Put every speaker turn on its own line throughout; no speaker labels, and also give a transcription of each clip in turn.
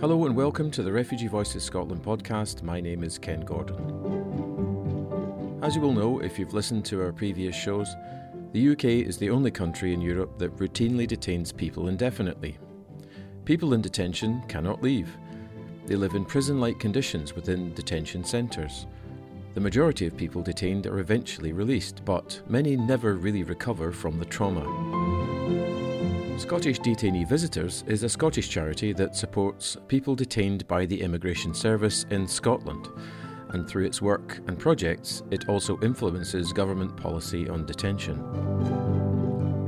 Hello and welcome to the Refugee Voices Scotland podcast. My name is Ken Gordon. As you will know if you've listened to our previous shows, the UK is the only country in Europe that routinely detains people indefinitely. People in detention cannot leave. They live in prison like conditions within detention centres. The majority of people detained are eventually released, but many never really recover from the trauma. Scottish Detainee Visitors is a Scottish charity that supports people detained by the Immigration Service in Scotland, and through its work and projects, it also influences government policy on detention.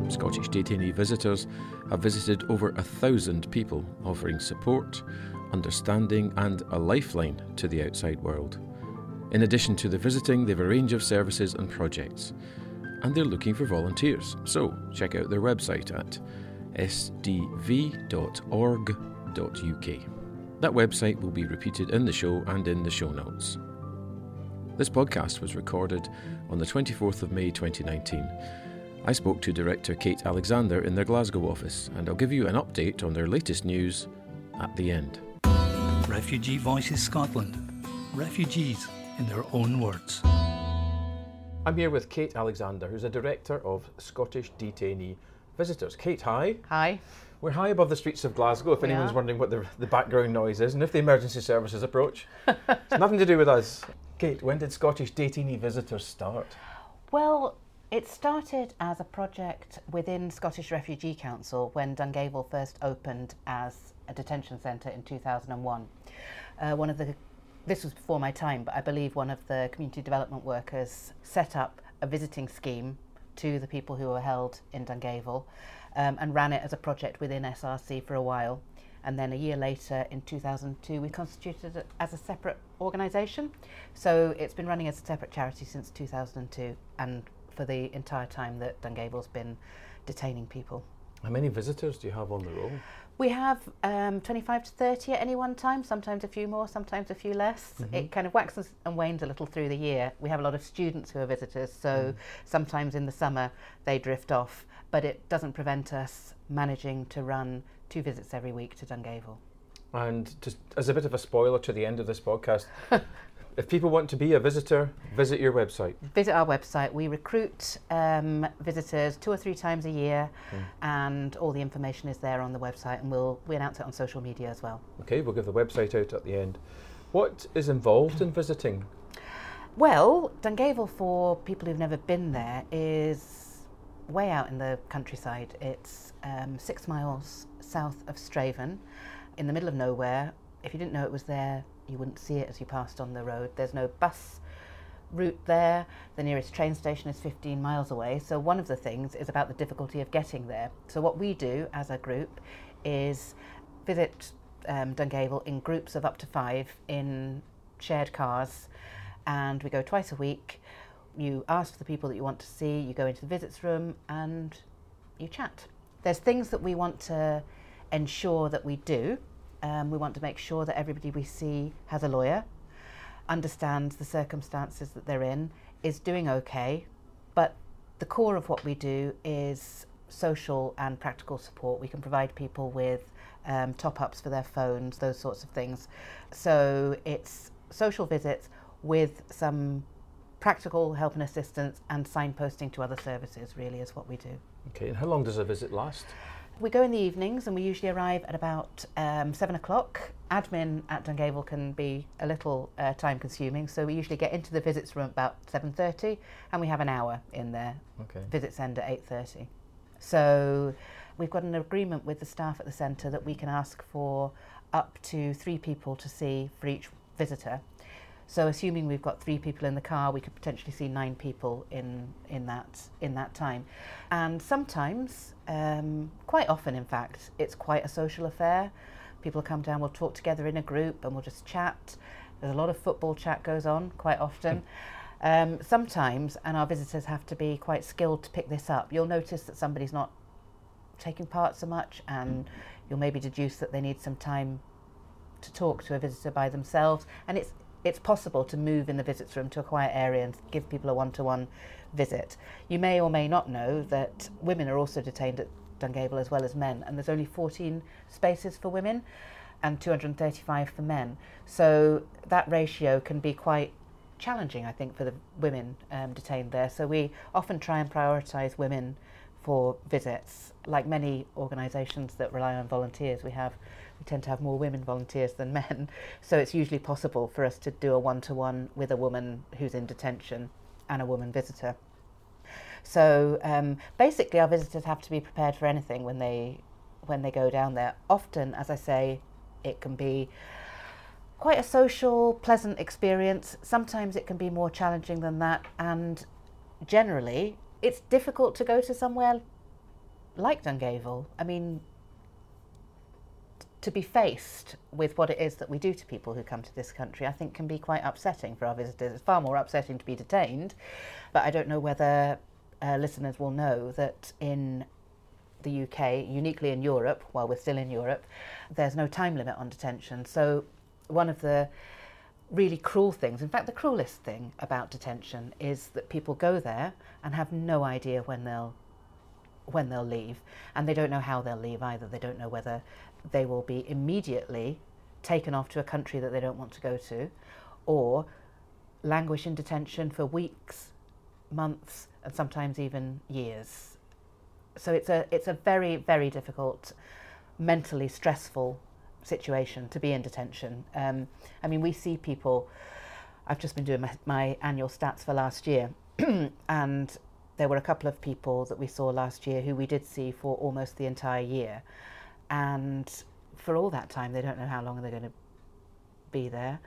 Scottish Detainee Visitors have visited over a thousand people, offering support, understanding, and a lifeline to the outside world. In addition to the visiting, they have a range of services and projects, and they're looking for volunteers. So check out their website at sdv.org.uk. That website will be repeated in the show and in the show notes. This podcast was recorded on the 24th of May 2019. I spoke to director Kate Alexander in their Glasgow office, and I'll give you an update on their latest news at the end.
Refugee Voices Scotland. Refugees in their own words.
I'm here with Kate Alexander, who's a director of Scottish Detainee Visitors. Kate, hi.
Hi.
We're high above the streets of Glasgow, if anyone's wondering what the, the background noise is, and if the emergency services approach. it's nothing to do with us. Kate, when did Scottish Detainee Visitors start?
Well, it started as a project within Scottish Refugee Council when Dungavel first opened as a detention centre in 2001. Uh, one of the this was before my time, but I believe one of the community development workers set up a visiting scheme to the people who were held in Dungavel um, and ran it as a project within SRC for a while. And then a year later, in 2002, we constituted it as a separate organisation. So it's been running as a separate charity since 2002 and for the entire time that Dungavel's been detaining people.
How many visitors do you have on the roll?
We have um, 25 to 30 at any one time, sometimes a few more, sometimes a few less. It kind of waxes and wanes a little through the year. We have a lot of students who are visitors, so sometimes in the summer they drift off, but it doesn't prevent us managing to run two visits every week to Dungavel.
And just as a bit of a spoiler to the end of this podcast, if people want to be a visitor, visit your website.
Visit our website. We recruit um, visitors two or three times a year, and all the information is there on the website, and we'll we announce it on social media as well.
Okay, we'll give the website out at the end. What is involved in visiting?
Well, Dungavel for people who've never been there is way out in the countryside. It's um, six miles south of Strathaven, in the middle of nowhere. If you didn't know it was there, you wouldn't see it as you passed on the road. There's no bus route there. The nearest train station is 15 miles away. So one of the things is about the difficulty of getting there. So what we do as a group is visit um, Dungavel in groups of up to five in shared cars, and we go twice a week. You ask for the people that you want to see. You go into the visits room and you chat. There's things that we want to ensure that we do. Um, we want to make sure that everybody we see has a lawyer, understands the circumstances that they're in, is doing okay. But the core of what we do is social and practical support. We can provide people with um, top ups for their phones, those sorts of things. So it's social visits with some practical help and assistance and signposting to other services, really, is what we do.
Okay, and how long does a visit last?
We go in the evenings and we usually arrive at about um, seven o'clock. Admin at Dungavel can be a little uh, time consuming, so we usually get into the visits room about 7.30 and we have an hour in there.
Okay.
Visits end at 8.30. So we've got an agreement with the staff at the centre that we can ask for up to three people to see for each visitor. So assuming we've got three people in the car, we could potentially see nine people in in that in that time. And sometimes, um, quite often, in fact, it's quite a social affair. People come down, we'll talk together in a group, and we'll just chat. There's a lot of football chat goes on quite often. Um, sometimes, and our visitors have to be quite skilled to pick this up. You'll notice that somebody's not taking part so much, and you'll maybe deduce that they need some time to talk to a visitor by themselves. And it's it's possible to move in the visits room to a quiet area and give people a one-to-one visit. You may or may not know that women are also detained at Dungavel as well as men, and there's only 14 spaces for women. and 235 for men. So that ratio can be quite challenging, I think, for the women um, detained there. So we often try and prioritise women for visits. Like many organisations that rely on volunteers, we have we tend to have more women volunteers than men. So it's usually possible for us to do a one-to-one with a woman who's in detention and a woman visitor. So um, basically, our visitors have to be prepared for anything when they when they go down there. Often, as I say, it can be quite a social, pleasant experience. Sometimes it can be more challenging than that, and generally, it's difficult to go to somewhere like Dungavel. I mean, to be faced with what it is that we do to people who come to this country, I think can be quite upsetting for our visitors. It's far more upsetting to be detained, but I don't know whether uh, listeners will know that in the UK, uniquely in Europe, while we're still in Europe, there's no time limit on detention. So, one of the really cruel things, in fact, the cruelest thing about detention is that people go there and have no idea when they'll when they'll leave, and they don't know how they'll leave either. They don't know whether they will be immediately taken off to a country that they don't want to go to, or languish in detention for weeks, months, and sometimes even years. So it's a it's a very very difficult, mentally stressful situation to be in detention. Um, I mean, we see people. I've just been doing my, my annual stats for last year, and there were a couple of people that we saw last year who we did see for almost the entire year, and for all that time they don't know how long they're going to be there.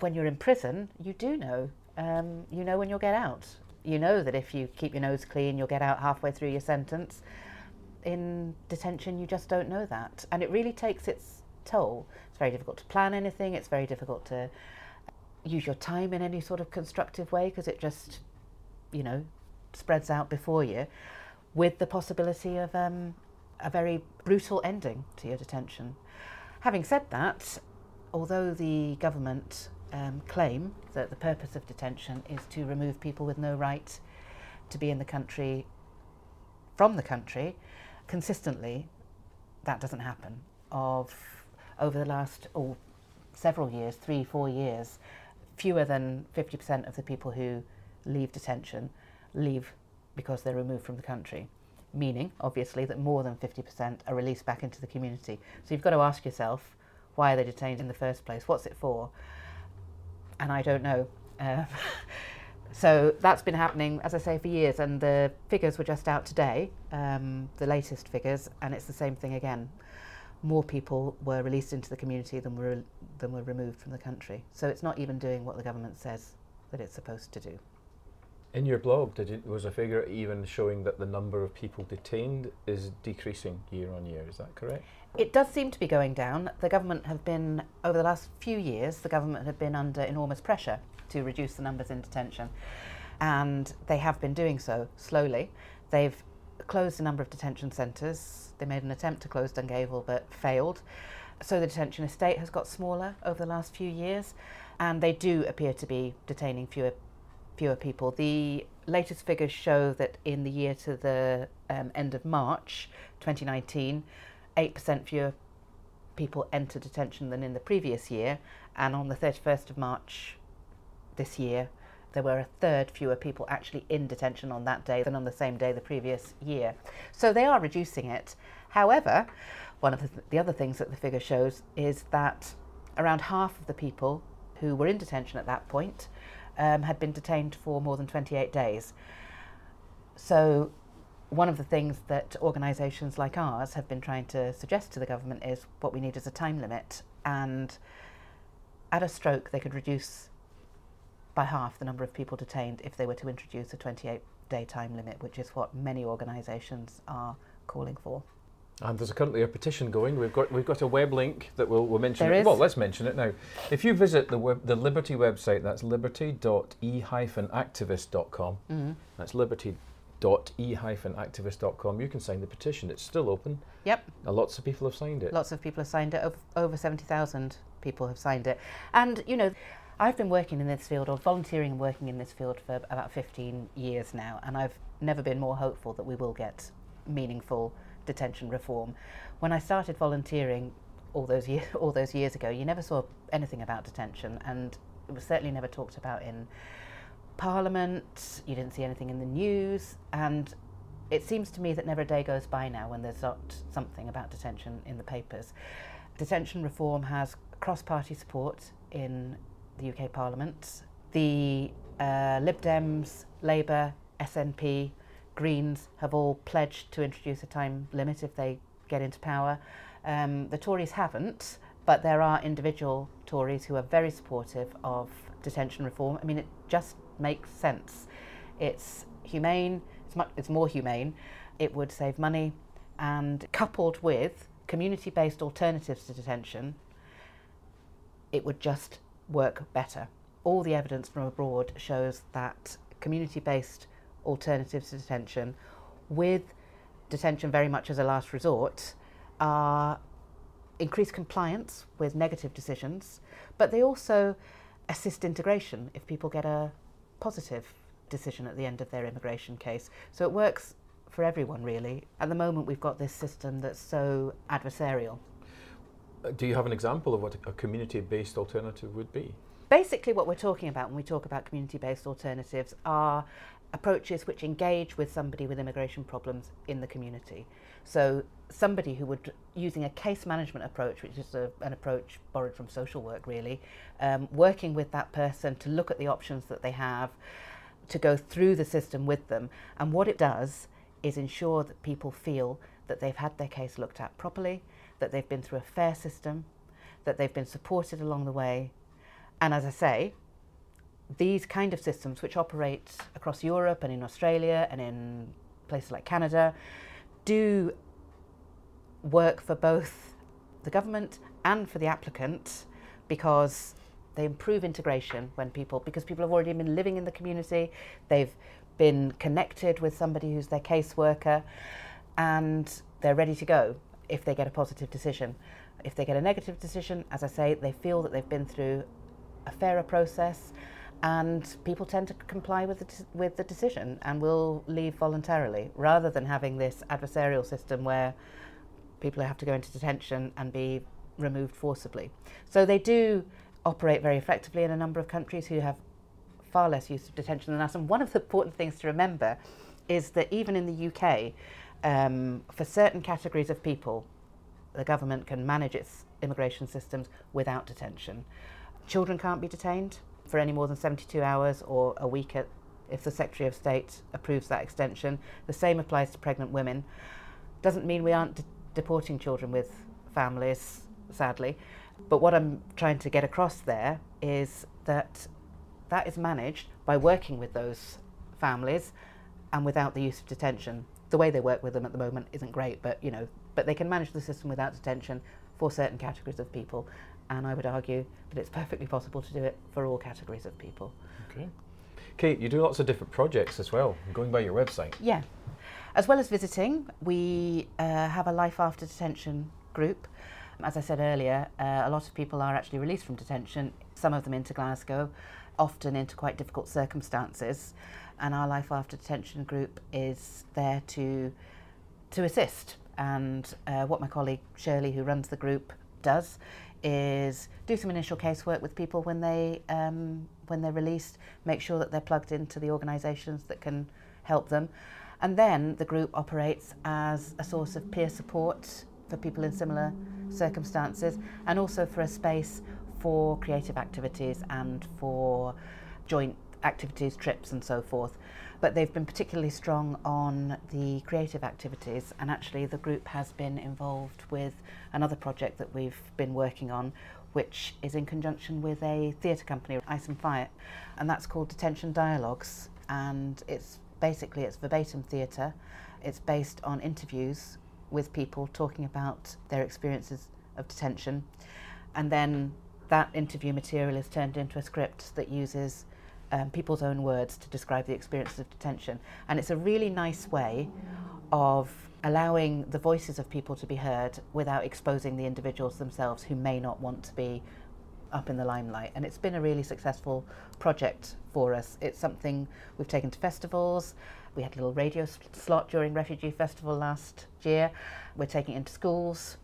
When you're in prison, you do know. Um, you know when you'll get out you know that if you keep your nose clean, you'll get out halfway through your sentence. In detention, you just don't know that. And it really takes its toll. It's very difficult to plan anything, it's very difficult to use your time in any sort of constructive way because it just, you know, spreads out before you with the possibility of um, a very brutal ending to your detention. Having said that, although the government um, claim that the purpose of detention is to remove people with no right to be in the country from the country consistently that doesn't happen of over the last oh, several years three four years fewer than 50% of the people who leave detention leave because they're removed from the country. Meaning obviously that more than 50% are released back into the community. So you've got to ask yourself why are they detained in the first place? What's it for? And I don't know. Uh, so that's been happening, as I say, for years, and the figures were just out today, um, the latest figures, and it's the same thing again. More people were released into the community than were than were removed from the country. So it's not even doing what the government says that it's supposed to do.
In your blog, did you, was a figure even showing that the number of people detained is decreasing year on year? Is that correct?
It does seem to be going down. The government have been, over the last few years, the government have been under enormous pressure to reduce the numbers in detention. And they have been doing so slowly. They've closed a number of detention centres. They made an attempt to close Dungavel but failed. So the detention estate has got smaller over the last few years. And they do appear to be detaining fewer fewer people. The latest figures show that in the year to the um, end of March 2019, 8% fewer people entered detention than in the previous year, and on the 31st of March this year, there were a third fewer people actually in detention on that day than on the same day the previous year. So they are reducing it. However, one of the, th- the other things that the figure shows is that around half of the people who were in detention at that point um, had been detained for more than 28 days. So one of the things that organisations like ours have been trying to suggest to the government is what we need is a time limit. And at a stroke, they could reduce by half the number of people detained if they were to introduce a 28 day time limit, which is what many organisations are calling for.
And there's currently a petition going. We've got we've got a web link that we'll, we'll mention.
There is.
Well, let's mention it now. If you visit the web, the Liberty website, that's liberty.e-activist.com. Mm-hmm. That's liberty e-activist.com. You can sign the petition. It's still open.
Yep.
Uh, lots of people have signed it.
Lots of people have signed it. Over, over 70,000 people have signed it. And, you know, I've been working in this field or volunteering and working in this field for about 15 years now, and I've never been more hopeful that we will get meaningful detention reform. When I started volunteering all those years all those years ago, you never saw anything about detention, and it was certainly never talked about in Parliament. You didn't see anything in the news, and it seems to me that never a day goes by now when there's not something about detention in the papers. Detention reform has cross-party support in the UK Parliament. The uh, Lib Dems, Labour, SNP, Greens have all pledged to introduce a time limit if they get into power. Um, the Tories haven't, but there are individual Tories who are very supportive of detention reform. I mean, it just makes sense. It's humane, it's, much, it's more humane, it would save money, and coupled with community based alternatives to detention, it would just work better. All the evidence from abroad shows that community based alternatives to detention, with detention very much as a last resort, are increase compliance with negative decisions, but they also assist integration if people get a positive decision at the end of their immigration case. So it works for everyone, really. At the moment, we've got this system that's so adversarial.
Do you have an example of what a community based alternative would be?
Basically, what we're talking about when we talk about community based alternatives are approaches which engage with somebody with immigration problems in the community. So, somebody who would, using a case management approach, which is a, an approach borrowed from social work really, um, working with that person to look at the options that they have, to go through the system with them. And what it does is ensure that people feel that they've had their case looked at properly, that they've been through a fair system, that they've been supported along the way. And as I say, these kind of systems, which operate across Europe and in Australia and in places like Canada, do work for both the government and for the applicant because they improve integration when people, because people have already been living in the community, they've been connected with somebody who's their caseworker, and they're ready to go if they get a positive decision. If they get a negative decision, as I say, they feel that they've been through a fairer process and people tend to comply with the, with the decision and will leave voluntarily rather than having this adversarial system where people have to go into detention and be removed forcibly. So they do operate very effectively in a number of countries who have far less use of detention than us. And one of the important things to remember is that even in the UK, um, for certain categories of people, the government can manage its immigration systems without detention. Children can't be detained for any more than 72 hours or a week at, if the Secretary of State approves that extension. The same applies to pregnant women. Doesn't mean we aren't de- deporting children with families, sadly. But what I'm trying to get across there is that that is managed by working with those families and without the use of detention. The way they work with them at the moment isn't great, but you know, but they can manage the system without detention for certain categories of people, and I would argue that it's perfectly possible to do it for all categories of people.
Okay. Kate, you do lots of different projects as well, going by your website.
Yeah. As well as visiting, we uh, have a Life After Detention group. As I said earlier, uh, a lot of people are actually released from detention, some of them into Glasgow, often into quite difficult circumstances. And our Life After Detention group is there to, to assist. And uh, what my colleague Shirley, who runs the group, does is do some initial casework with people when they um, when they're released, make sure that they're plugged into the organisations that can help them, and then the group operates as a source of peer support for people in similar circumstances, and also for a space for creative activities and for joint activities, trips, and so forth but they've been particularly strong on the creative activities. And actually, the group has been involved with another project that we've been working on, which is in conjunction with a theatre company, Ice and Fire, and that's called Detention Dialogues. And it's basically it's verbatim theatre. It's based on interviews with people talking about their experiences of detention, and then that interview material is turned into a script that uses um, people's own words to describe the experiences of detention. And it's a really nice way of allowing the voices of people to be heard without exposing the individuals themselves who may not want to be up in the limelight. And it's been a really successful project for us. It's something we've taken to festivals. We had a little radio slot during Refugee Festival last year. We're taking it into schools.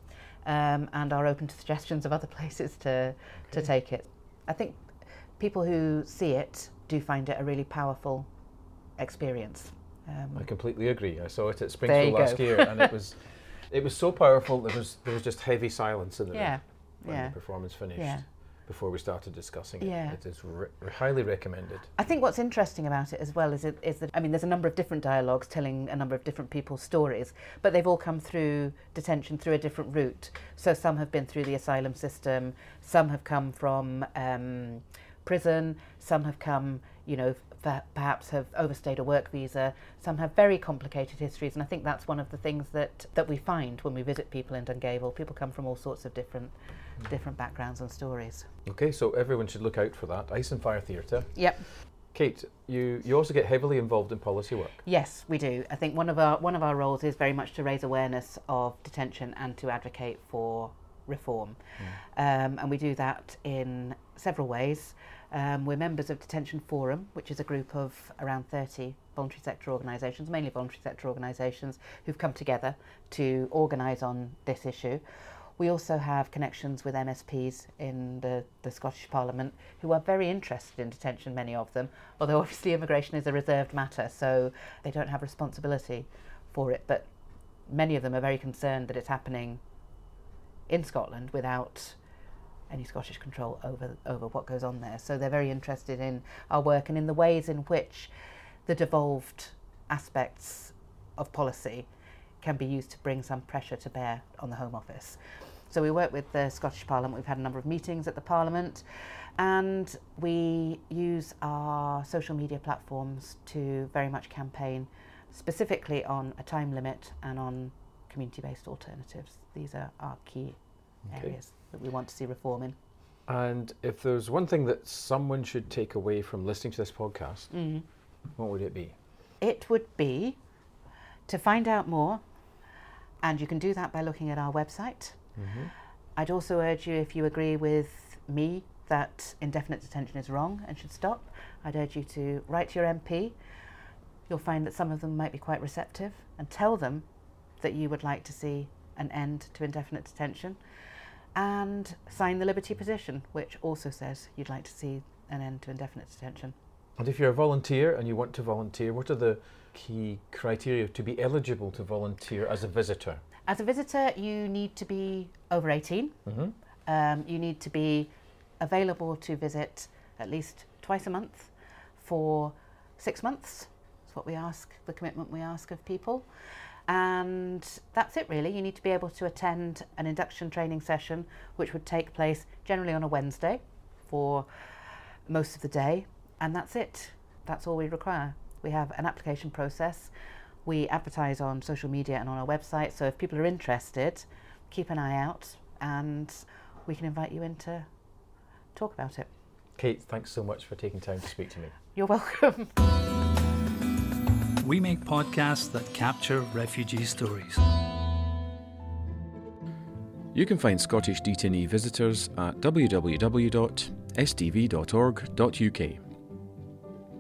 um, and are open to suggestions of other places to, to take it. I think people who see it do find it a really powerful experience. Um,
I completely agree. I saw it at Springfield last year, and it was it was so powerful. There was there was just heavy silence in the
yeah,
room when
yeah.
the performance finished.
Yeah.
Before we started discussing it,
Yeah.
it is re- highly recommended.
I think what's interesting about it as well is, it, is that, I mean, there's a number of different dialogues telling a number of different people's stories, but they've all come through detention through a different route. So some have been through the asylum system, some have come from um, prison, some have come, you know, f- perhaps have overstayed a work visa, some have very complicated histories, and I think that's one of the things that, that we find when we visit people in Dungavel. People come from all sorts of different, different backgrounds and stories.
Okay, so everyone should look out for that. Ice and Fire Theatre.
Yep.
Kate, you, you also get heavily involved in policy work.
Yes, we do. I think one of our one of our roles is very much to raise awareness of detention and to advocate for reform, um, and we do that in several ways. Um, we're members of Detention Forum, which is a group of around 30 voluntary sector organisations, mainly voluntary sector organisations, who've come together to organise on this issue. We also have connections with MSPs in the, the Scottish Parliament who are very interested in detention, many of them, although obviously immigration is a reserved matter, so they don't have responsibility for it. But many of them are very concerned that it's happening in Scotland without any Scottish control over, over what goes on there. So they're very interested in our work and in the ways in which the devolved aspects of policy can be used to bring some pressure to bear on the Home Office. So we work with the Scottish Parliament. We've had a number of meetings at the Parliament, and we use our social media platforms to very much campaign specifically on a time limit and on community-based alternatives. These are our key
Okay.
areas that we want to see reform in.
And if there's one thing that someone should take away from listening to this podcast,
Mm.
what would it be?
It would be to find out more, and you can do that by looking at our website.
Mm-hmm.
I'd also urge you, if you agree with me that indefinite detention is wrong and should stop, I'd urge you to write to your MP. You'll find that some of them might be quite receptive and tell them that you would like to see an end to indefinite detention and sign the Liberty petition, which also says you'd like to see an end to indefinite detention.
And if you're a volunteer and you want to volunteer, what are the key criteria to be eligible to volunteer as a visitor?
As a visitor, you need to be over 18.
Mm-hmm.
Um, you need to be available to visit at least twice a month for six months. That's what we ask, the commitment we ask of people. And that's it really. You need to be able to attend an induction training session, which would take place generally on a Wednesday for most of the day. And that's it. That's all we require. We have an application process. We advertise on social media and on our website. So if people are interested, keep an eye out and we can invite you in to talk about it.
Kate, thanks so much for taking time to speak to me.
You're welcome.
We make podcasts that capture refugee stories.
You can find Scottish detainee visitors at www.sdv.org.uk.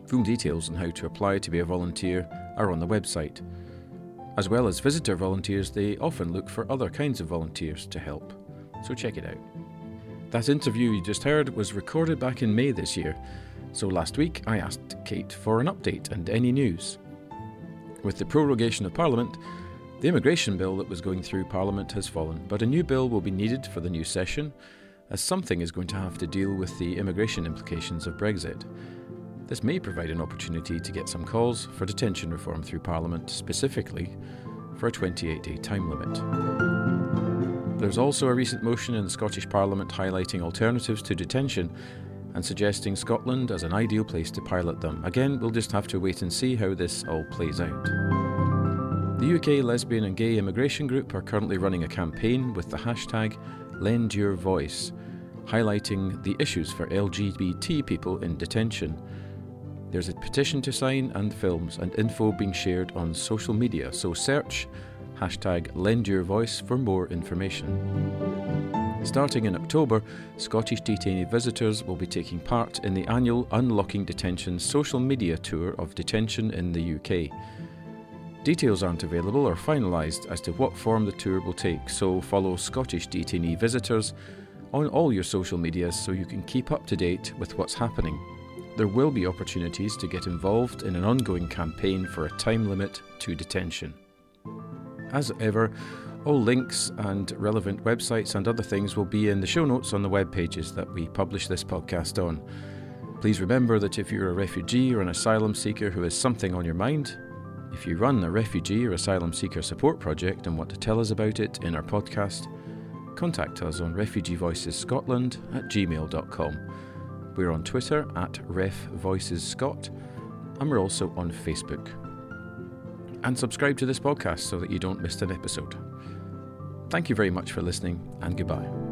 Full details on how to apply to be a volunteer are on the website. As well as visitor volunteers, they often look for other kinds of volunteers to help, so check it out. That interview you just heard was recorded back in May this year, so last week I asked Kate for an update and any news. With the prorogation of Parliament, the immigration bill that was going through Parliament has fallen, but a new bill will be needed for the new session, as something is going to have to deal with the immigration implications of Brexit. This may provide an opportunity to get some calls for detention reform through Parliament, specifically for a 28 day time limit. There's also a recent motion in the Scottish Parliament highlighting alternatives to detention and suggesting Scotland as an ideal place to pilot them. Again, we'll just have to wait and see how this all plays out. The UK Lesbian and Gay Immigration Group are currently running a campaign with the hashtag Lend Your Voice, highlighting the issues for LGBT people in detention. There's a petition to sign and films and info being shared on social media, so search hashtag Lend Your Voice for more information. Starting in October, Scottish detainee visitors will be taking part in the annual Unlocking Detention social media tour of detention in the UK. Details aren't available or finalised as to what form the tour will take, so follow Scottish Detainee Visitors on all your social medias so you can keep up to date with what's happening. There will be opportunities to get involved in an ongoing campaign for a time limit to detention. As ever, all links and relevant websites and other things will be in the show notes on the web pages that we publish this podcast on. Please remember that if you're a refugee or an asylum seeker who has something on your mind, if you run a refugee or asylum seeker support project and want to tell us about it in our podcast, contact us on refugeevoicesscotland at gmail.com. We're on Twitter at refvoicesscot, and we're also on Facebook. And subscribe to this podcast so that you don't miss an episode. Thank you very much for listening, and goodbye.